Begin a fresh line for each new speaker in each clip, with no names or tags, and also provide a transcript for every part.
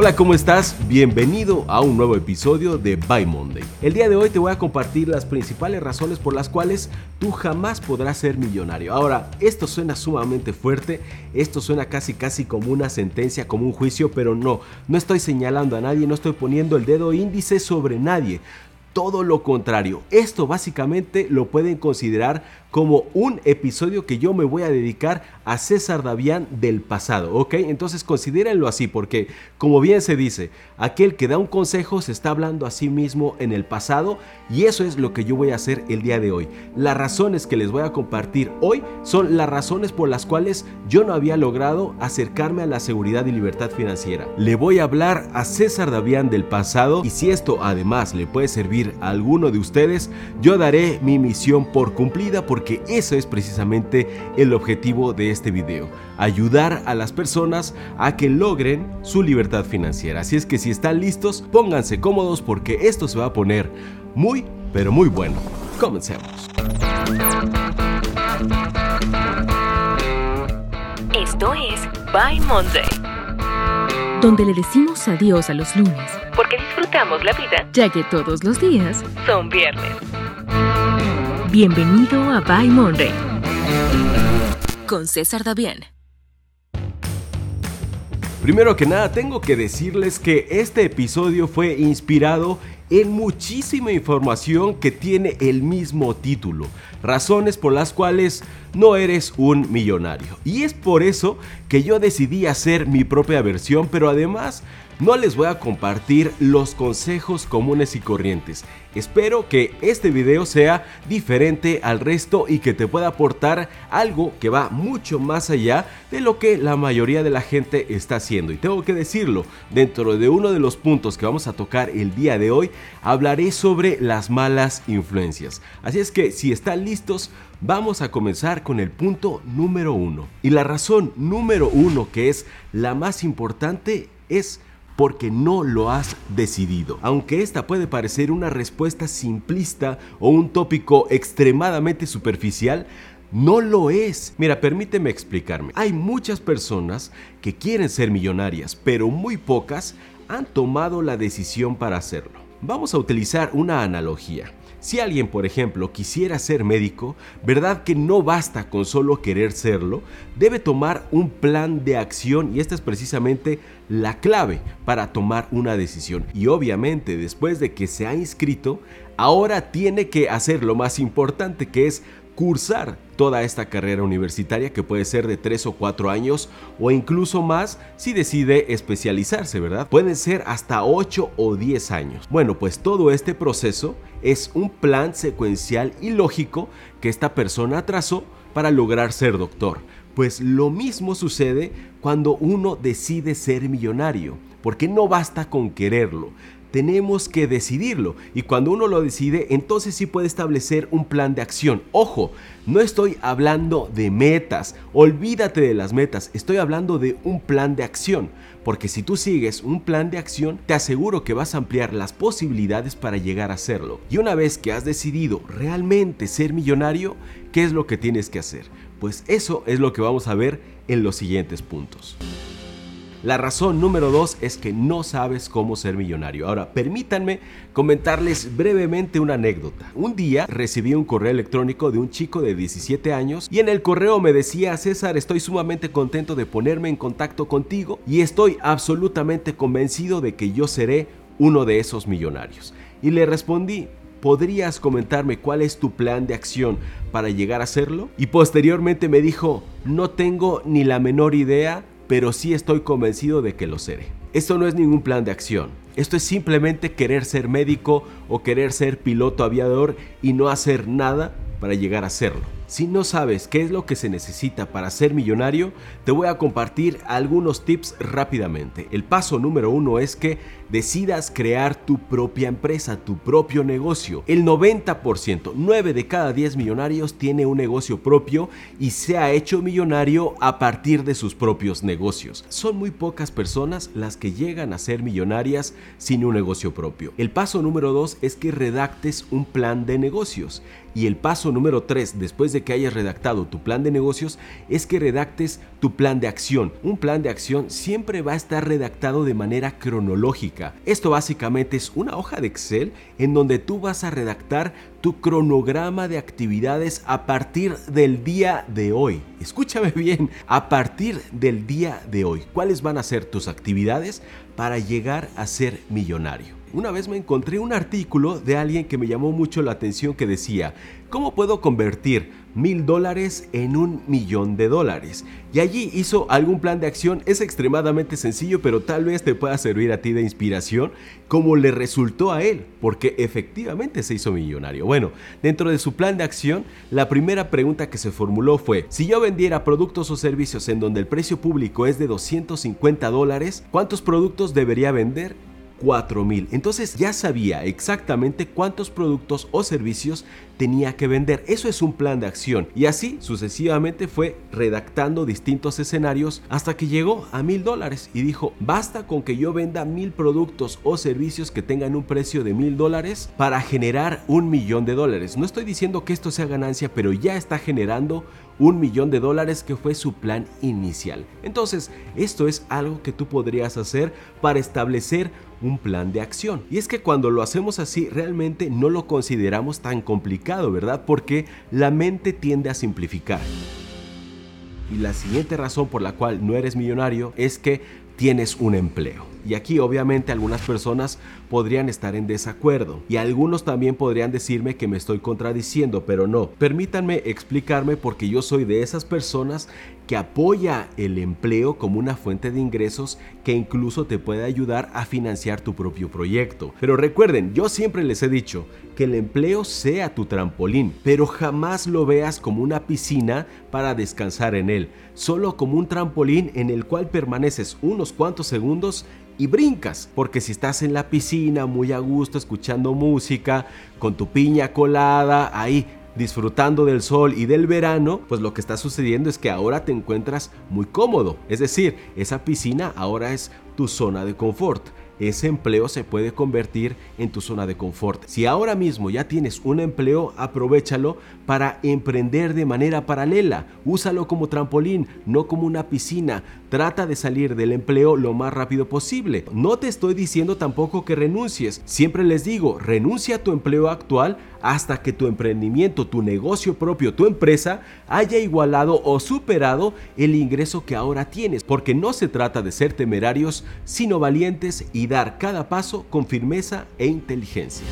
Hola, ¿cómo estás? Bienvenido a un nuevo episodio de By Monday. El día de hoy te voy a compartir las principales razones por las cuales tú jamás podrás ser millonario. Ahora, esto suena sumamente fuerte, esto suena casi casi como una sentencia, como un juicio, pero no, no estoy señalando a nadie, no estoy poniendo el dedo índice sobre nadie todo lo contrario. Esto básicamente lo pueden considerar como un episodio que yo me voy a dedicar a César Davián del pasado, ¿ok? Entonces considérenlo así porque, como bien se dice, aquel que da un consejo se está hablando a sí mismo en el pasado y eso es lo que yo voy a hacer el día de hoy. Las razones que les voy a compartir hoy son las razones por las cuales yo no había logrado acercarme a la seguridad y libertad financiera. Le voy a hablar a César Davián del pasado y si esto además le puede servir a alguno de ustedes, yo daré mi misión por cumplida porque eso es precisamente el objetivo de este video, ayudar a las personas a que logren su libertad financiera. Así es que si están listos, pónganse cómodos porque esto se va a poner muy, pero muy bueno. Comencemos.
Esto es By Monday,
donde le decimos adiós a los lunes,
porque disfrutamos la vida,
ya que todos los días
son viernes.
Bienvenido a By Monday con César Davián.
Primero que nada, tengo que decirles que este episodio fue inspirado en muchísima información que tiene el mismo título, razones por las cuales no eres un millonario. Y es por eso que yo decidí hacer mi propia versión, pero además no les voy a compartir los consejos comunes y corrientes. Espero que este video sea diferente al resto y que te pueda aportar algo que va mucho más allá de lo que la mayoría de la gente está haciendo. Y tengo que decirlo, dentro de uno de los puntos que vamos a tocar el día de hoy, hablaré sobre las malas influencias. Así es que si están listos, vamos a comenzar con el punto número uno. Y la razón número uno, que es la más importante, es porque no lo has decidido. Aunque esta puede parecer una respuesta simplista o un tópico extremadamente superficial, no lo es. Mira, permíteme explicarme. Hay muchas personas que quieren ser millonarias, pero muy pocas han tomado la decisión para hacerlo. Vamos a utilizar una analogía. Si alguien, por ejemplo, quisiera ser médico, ¿verdad que no basta con solo querer serlo? Debe tomar un plan de acción y esta es precisamente la clave para tomar una decisión. Y obviamente, después de que se ha inscrito, ahora tiene que hacer lo más importante que es cursar toda esta carrera universitaria que puede ser de 3 o 4 años o incluso más si decide especializarse, ¿verdad? Pueden ser hasta 8 o 10 años. Bueno, pues todo este proceso es un plan secuencial y lógico que esta persona trazó para lograr ser doctor. Pues lo mismo sucede cuando uno decide ser millonario, porque no basta con quererlo, tenemos que decidirlo. Y cuando uno lo decide, entonces sí puede establecer un plan de acción. Ojo, no estoy hablando de metas, olvídate de las metas, estoy hablando de un plan de acción. Porque si tú sigues un plan de acción, te aseguro que vas a ampliar las posibilidades para llegar a hacerlo. Y una vez que has decidido realmente ser millonario, ¿qué es lo que tienes que hacer? Pues eso es lo que vamos a ver en los siguientes puntos. La razón número dos es que no sabes cómo ser millonario. Ahora, permítanme comentarles brevemente una anécdota. Un día recibí un correo electrónico de un chico de 17 años y en el correo me decía, César, estoy sumamente contento de ponerme en contacto contigo y estoy absolutamente convencido de que yo seré uno de esos millonarios. Y le respondí, ¿podrías comentarme cuál es tu plan de acción para llegar a hacerlo? Y posteriormente me dijo, no tengo ni la menor idea pero sí estoy convencido de que lo seré. Esto no es ningún plan de acción. Esto es simplemente querer ser médico o querer ser piloto aviador y no hacer nada para llegar a serlo. Si no sabes qué es lo que se necesita para ser millonario, te voy a compartir algunos tips rápidamente. El paso número uno es que decidas crear tu propia empresa, tu propio negocio. El 90%, 9 de cada 10 millonarios tiene un negocio propio y se ha hecho millonario a partir de sus propios negocios. Son muy pocas personas las que llegan a ser millonarias sin un negocio propio. El paso número dos es que redactes un plan de negocios Y el paso número 3, después de que hayas redactado tu plan de negocios, es que redactes tu plan de acción. Un plan de acción siempre va a estar redactado de manera cronológica. Esto básicamente es una hoja de Excel en donde tú vas a redactar tu cronograma de actividades a partir del día de hoy. Escúchame bien, a partir del día de hoy. ¿Cuáles van a ser tus actividades para llegar a ser millonario? Una vez me encontré un artículo de alguien que me llamó mucho la atención que decía, ¿cómo puedo convertir mil dólares en un millón de dólares? Y allí hizo algún plan de acción, es extremadamente sencillo, pero tal vez te pueda servir a ti de inspiración, como le resultó a él, porque efectivamente se hizo millonario. Bueno, dentro de su plan de acción, la primera pregunta que se formuló fue, si yo vendiera productos o servicios en donde el precio público es de 250 dólares, ¿cuántos productos debería vender? 4000. Entonces ya sabía exactamente cuántos productos o servicios tenía que vender. Eso es un plan de acción. Y así sucesivamente fue redactando distintos escenarios hasta que llegó a mil dólares y dijo, basta con que yo venda mil productos o servicios que tengan un precio de mil dólares para generar un millón de dólares. No estoy diciendo que esto sea ganancia, pero ya está generando un millón de dólares que fue su plan inicial. Entonces, esto es algo que tú podrías hacer para establecer un plan de acción. Y es que cuando lo hacemos así, realmente no lo consideramos tan complicado, ¿verdad? Porque la mente tiende a simplificar. Y la siguiente razón por la cual no eres millonario es que tienes un empleo. Y aquí obviamente algunas personas podrían estar en desacuerdo y algunos también podrían decirme que me estoy contradiciendo, pero no. Permítanme explicarme porque yo soy de esas personas que apoya el empleo como una fuente de ingresos que incluso te puede ayudar a financiar tu propio proyecto. Pero recuerden, yo siempre les he dicho que el empleo sea tu trampolín, pero jamás lo veas como una piscina para descansar en él, solo como un trampolín en el cual permaneces unos cuantos segundos y brincas, porque si estás en la piscina muy a gusto escuchando música, con tu piña colada, ahí disfrutando del sol y del verano, pues lo que está sucediendo es que ahora te encuentras muy cómodo. Es decir, esa piscina ahora es tu zona de confort ese empleo se puede convertir en tu zona de confort. Si ahora mismo ya tienes un empleo, aprovechalo para emprender de manera paralela. Úsalo como trampolín, no como una piscina. Trata de salir del empleo lo más rápido posible. No te estoy diciendo tampoco que renuncies. Siempre les digo, renuncia a tu empleo actual hasta que tu emprendimiento, tu negocio propio, tu empresa haya igualado o superado el ingreso que ahora tienes. Porque no se trata de ser temerarios, sino valientes y dar cada paso con firmeza e inteligencia.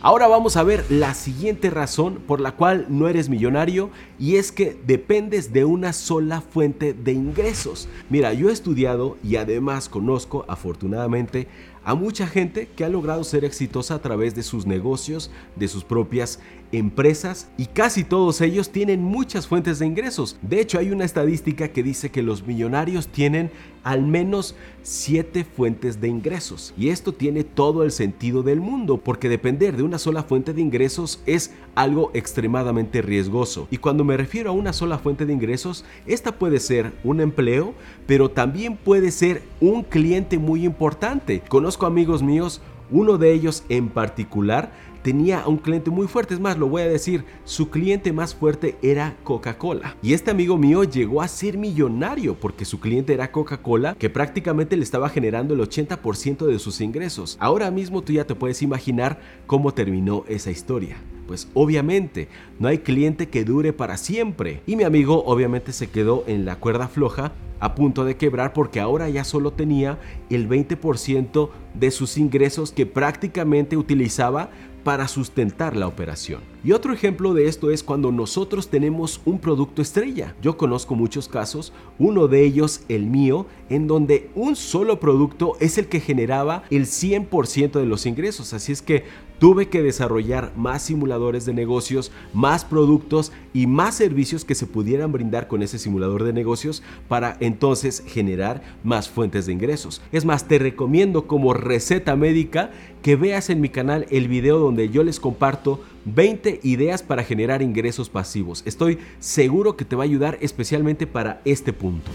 Ahora vamos a ver la siguiente razón por la cual no eres millonario y es que dependes de una sola fuente de ingresos. Mira, yo he estudiado y además conozco afortunadamente a mucha gente que ha logrado ser exitosa a través de sus negocios, de sus propias empresas y casi todos ellos tienen muchas fuentes de ingresos. De hecho, hay una estadística que dice que los millonarios tienen al menos 7 fuentes de ingresos. Y esto tiene todo el sentido del mundo, porque depender de una sola fuente de ingresos es algo extremadamente riesgoso. Y cuando me refiero a una sola fuente de ingresos, esta puede ser un empleo, pero también puede ser un cliente muy importante. Conozco amigos míos, uno de ellos en particular tenía un cliente muy fuerte. Es más, lo voy a decir, su cliente más fuerte era Coca-Cola. Y este amigo mío llegó a ser millonario porque su cliente era Coca-Cola, que prácticamente le estaba generando el 80% de sus ingresos. Ahora mismo tú ya te puedes imaginar cómo terminó esa historia. Pues obviamente, no hay cliente que dure para siempre. Y mi amigo obviamente se quedó en la cuerda floja a punto de quebrar porque ahora ya solo tenía el 20% de sus ingresos que prácticamente utilizaba para sustentar la operación. Y otro ejemplo de esto es cuando nosotros tenemos un producto estrella. Yo conozco muchos casos, uno de ellos el mío, en donde un solo producto es el que generaba el 100% de los ingresos. Así es que tuve que desarrollar más simuladores de negocios, más productos y más servicios que se pudieran brindar con ese simulador de negocios para entonces generar más fuentes de ingresos. Es más, te recomiendo como receta médica que veas en mi canal el video donde yo les comparto 20 ideas para generar ingresos pasivos. Estoy seguro que te va a ayudar especialmente para este punto.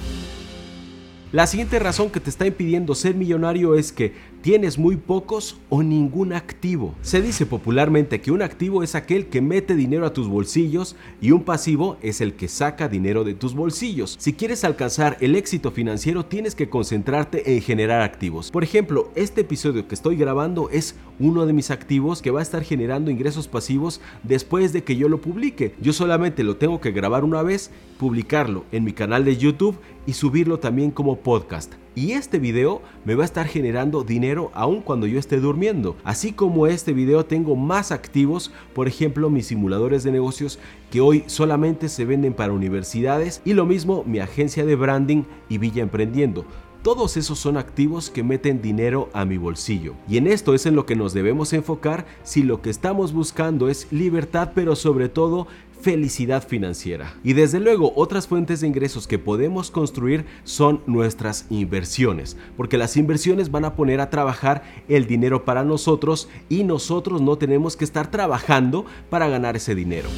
La siguiente razón que te está impidiendo ser millonario es que tienes muy pocos o ningún activo. Se dice popularmente que un activo es aquel que mete dinero a tus bolsillos y un pasivo es el que saca dinero de tus bolsillos. Si quieres alcanzar el éxito financiero tienes que concentrarte en generar activos. Por ejemplo, este episodio que estoy grabando es uno de mis activos que va a estar generando ingresos pasivos después de que yo lo publique. Yo solamente lo tengo que grabar una vez, publicarlo en mi canal de YouTube y subirlo también como podcast. Y este video me va a estar generando dinero aun cuando yo esté durmiendo. Así como este video tengo más activos, por ejemplo mis simuladores de negocios que hoy solamente se venden para universidades y lo mismo mi agencia de branding y Villa Emprendiendo. Todos esos son activos que meten dinero a mi bolsillo. Y en esto es en lo que nos debemos enfocar si lo que estamos buscando es libertad, pero sobre todo felicidad financiera. Y desde luego otras fuentes de ingresos que podemos construir son nuestras inversiones, porque las inversiones van a poner a trabajar el dinero para nosotros y nosotros no tenemos que estar trabajando para ganar ese dinero.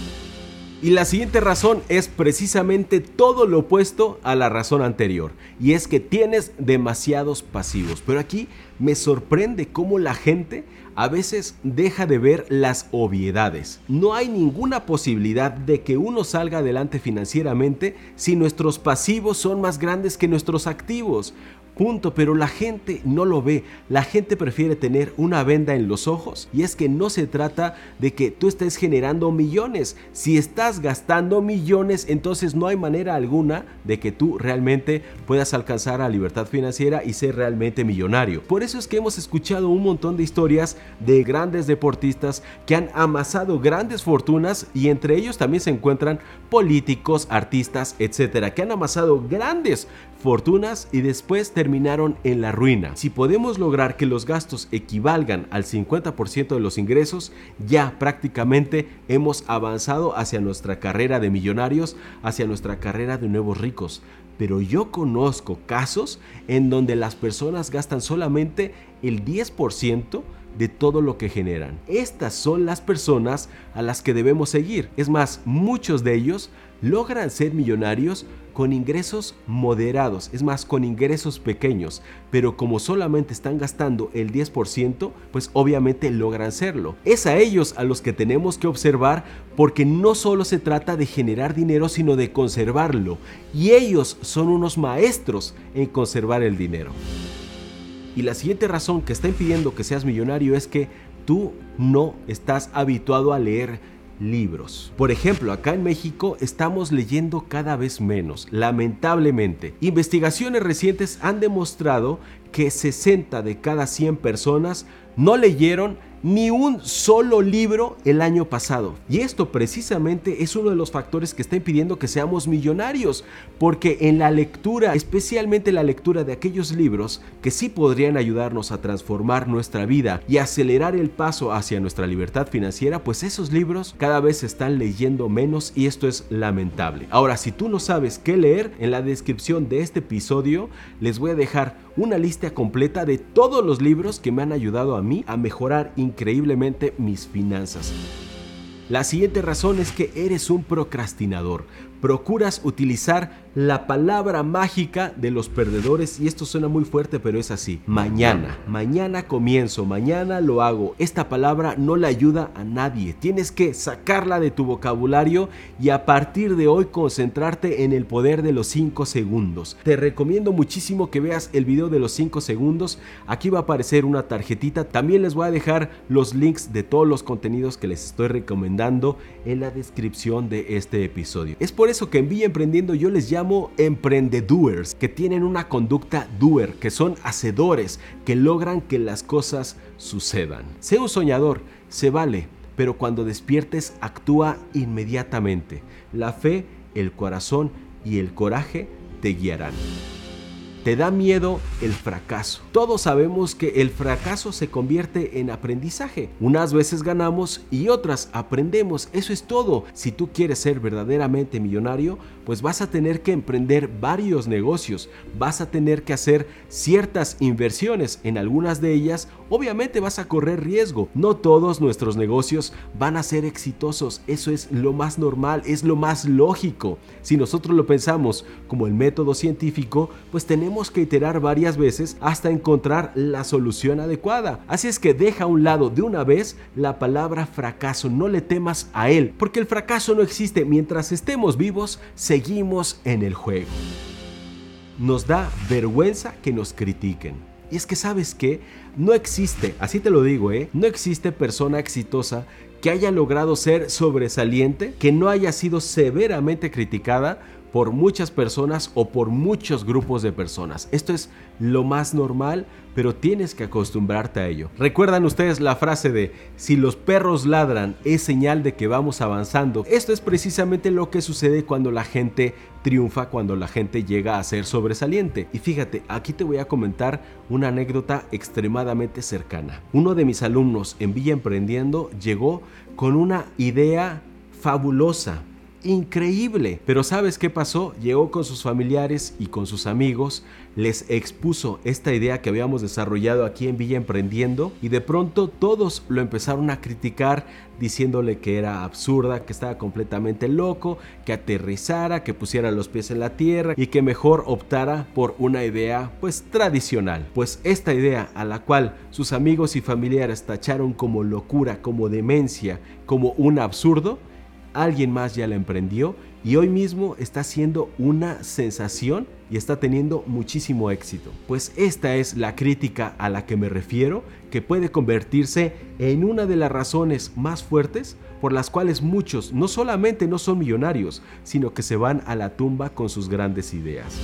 Y la siguiente razón es precisamente todo lo opuesto a la razón anterior. Y es que tienes demasiados pasivos. Pero aquí me sorprende cómo la gente a veces deja de ver las obviedades. No hay ninguna posibilidad de que uno salga adelante financieramente si nuestros pasivos son más grandes que nuestros activos. Punto, pero la gente no lo ve. La gente prefiere tener una venda en los ojos. Y es que no se trata de que tú estés generando millones. Si estás gastando millones, entonces no hay manera alguna de que tú realmente puedas alcanzar a libertad financiera y ser realmente millonario. Por eso es que hemos escuchado un montón de historias de grandes deportistas que han amasado grandes fortunas y entre ellos también se encuentran políticos, artistas, etcétera, que han amasado grandes fortunas y después terminaron en la ruina. Si podemos lograr que los gastos equivalgan al 50% de los ingresos, ya prácticamente hemos avanzado hacia nuestra carrera de millonarios, hacia nuestra carrera de nuevos ricos. Pero yo conozco casos en donde las personas gastan solamente el 10% de todo lo que generan. Estas son las personas a las que debemos seguir. Es más, muchos de ellos logran ser millonarios con ingresos moderados, es más, con ingresos pequeños, pero como solamente están gastando el 10%, pues obviamente logran serlo. Es a ellos a los que tenemos que observar porque no solo se trata de generar dinero, sino de conservarlo, y ellos son unos maestros en conservar el dinero. Y la siguiente razón que está impidiendo que seas millonario es que tú no estás habituado a leer libros. Por ejemplo, acá en México estamos leyendo cada vez menos, lamentablemente. Investigaciones recientes han demostrado que 60 de cada 100 personas no leyeron ni un solo libro el año pasado. Y esto precisamente es uno de los factores que está impidiendo que seamos millonarios, porque en la lectura, especialmente la lectura de aquellos libros que sí podrían ayudarnos a transformar nuestra vida y acelerar el paso hacia nuestra libertad financiera, pues esos libros cada vez se están leyendo menos y esto es lamentable. Ahora, si tú no sabes qué leer, en la descripción de este episodio les voy a dejar una lista completa de todos los libros que me han ayudado a mí a mejorar increíblemente mis finanzas. La siguiente razón es que eres un procrastinador. Procuras utilizar la palabra mágica de los perdedores y esto suena muy fuerte pero es así. Mañana, mañana comienzo, mañana lo hago. Esta palabra no le ayuda a nadie. Tienes que sacarla de tu vocabulario y a partir de hoy concentrarte en el poder de los 5 segundos. Te recomiendo muchísimo que veas el video de los 5 segundos. Aquí va a aparecer una tarjetita. También les voy a dejar los links de todos los contenidos que les estoy recomendando en la descripción de este episodio. Es por eso que en Villa Emprendiendo yo les llamo emprendedores, que tienen una conducta doer, que son hacedores, que logran que las cosas sucedan. Sé un soñador, se vale, pero cuando despiertes actúa inmediatamente. La fe, el corazón y el coraje te guiarán. Te da miedo el fracaso. Todos sabemos que el fracaso se convierte en aprendizaje. Unas veces ganamos y otras aprendemos. Eso es todo. Si tú quieres ser verdaderamente millonario, pues vas a tener que emprender varios negocios. Vas a tener que hacer ciertas inversiones. En algunas de ellas, obviamente vas a correr riesgo. No todos nuestros negocios van a ser exitosos. Eso es lo más normal, es lo más lógico. Si nosotros lo pensamos como el método científico, pues tenemos que iterar varias veces hasta encontrar la solución adecuada. Así es que deja a un lado de una vez la palabra fracaso, no le temas a él, porque el fracaso no existe. Mientras estemos vivos, seguimos en el juego. Nos da vergüenza que nos critiquen. Y es que sabes que no existe, así te lo digo, ¿eh? no existe persona exitosa que haya logrado ser sobresaliente, que no haya sido severamente criticada por muchas personas o por muchos grupos de personas. Esto es lo más normal, pero tienes que acostumbrarte a ello. ¿Recuerdan ustedes la frase de si los perros ladran es señal de que vamos avanzando? Esto es precisamente lo que sucede cuando la gente triunfa, cuando la gente llega a ser sobresaliente. Y fíjate, aquí te voy a comentar una anécdota extremadamente cercana. Uno de mis alumnos en Villa Emprendiendo llegó con una idea fabulosa increíble. Pero ¿sabes qué pasó? Llegó con sus familiares y con sus amigos, les expuso esta idea que habíamos desarrollado aquí en Villa Emprendiendo y de pronto todos lo empezaron a criticar diciéndole que era absurda, que estaba completamente loco, que aterrizara, que pusiera los pies en la tierra y que mejor optara por una idea pues tradicional. Pues esta idea a la cual sus amigos y familiares tacharon como locura, como demencia, como un absurdo, alguien más ya la emprendió y hoy mismo está siendo una sensación y está teniendo muchísimo éxito. Pues esta es la crítica a la que me refiero, que puede convertirse en una de las razones más fuertes por las cuales muchos no solamente no son millonarios, sino que se van a la tumba con sus grandes ideas.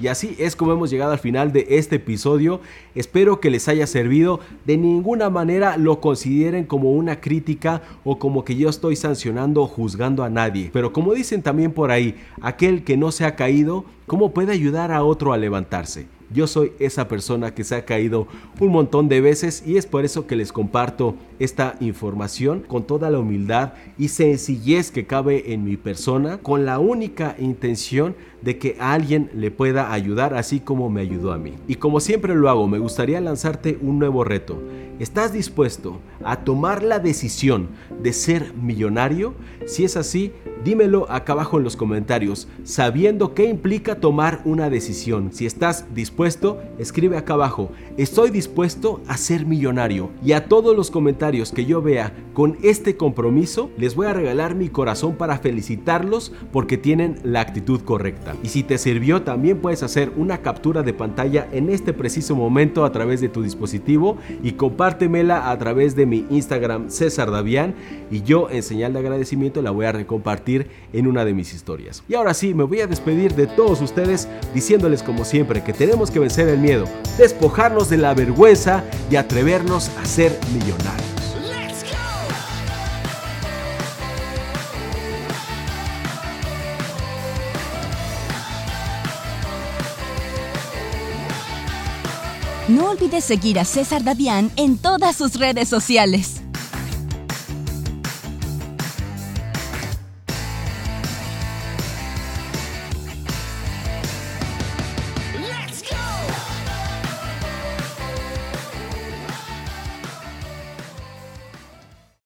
Y así es como hemos llegado al final de este episodio. Espero que les haya servido. De ninguna manera lo consideren como una crítica o como que yo estoy sancionando o juzgando a nadie. Pero como dicen también por ahí, aquel que no se ha caído, ¿cómo puede ayudar a otro a levantarse? Yo soy esa persona que se ha caído un montón de veces y es por eso que les comparto esta información con toda la humildad y sencillez que cabe en mi persona con la única intención de que alguien le pueda ayudar así como me ayudó a mí. Y como siempre lo hago, me gustaría lanzarte un nuevo reto. ¿Estás dispuesto a tomar la decisión de ser millonario? Si es así, dímelo acá abajo en los comentarios, sabiendo qué implica tomar una decisión. Si estás dispuesto, escribe acá abajo, estoy dispuesto a ser millonario. Y a todos los comentarios que yo vea con este compromiso, les voy a regalar mi corazón para felicitarlos porque tienen la actitud correcta. Y si te sirvió, también puedes hacer una captura de pantalla en este preciso momento a través de tu dispositivo y compártemela a través de mi Instagram César Davián y yo en señal de agradecimiento la voy a recompartir en una de mis historias. Y ahora sí, me voy a despedir de todos ustedes diciéndoles como siempre que tenemos que vencer el miedo, despojarnos de la vergüenza y atrevernos a ser millonarios.
No olvides seguir a César Davián en todas sus redes sociales.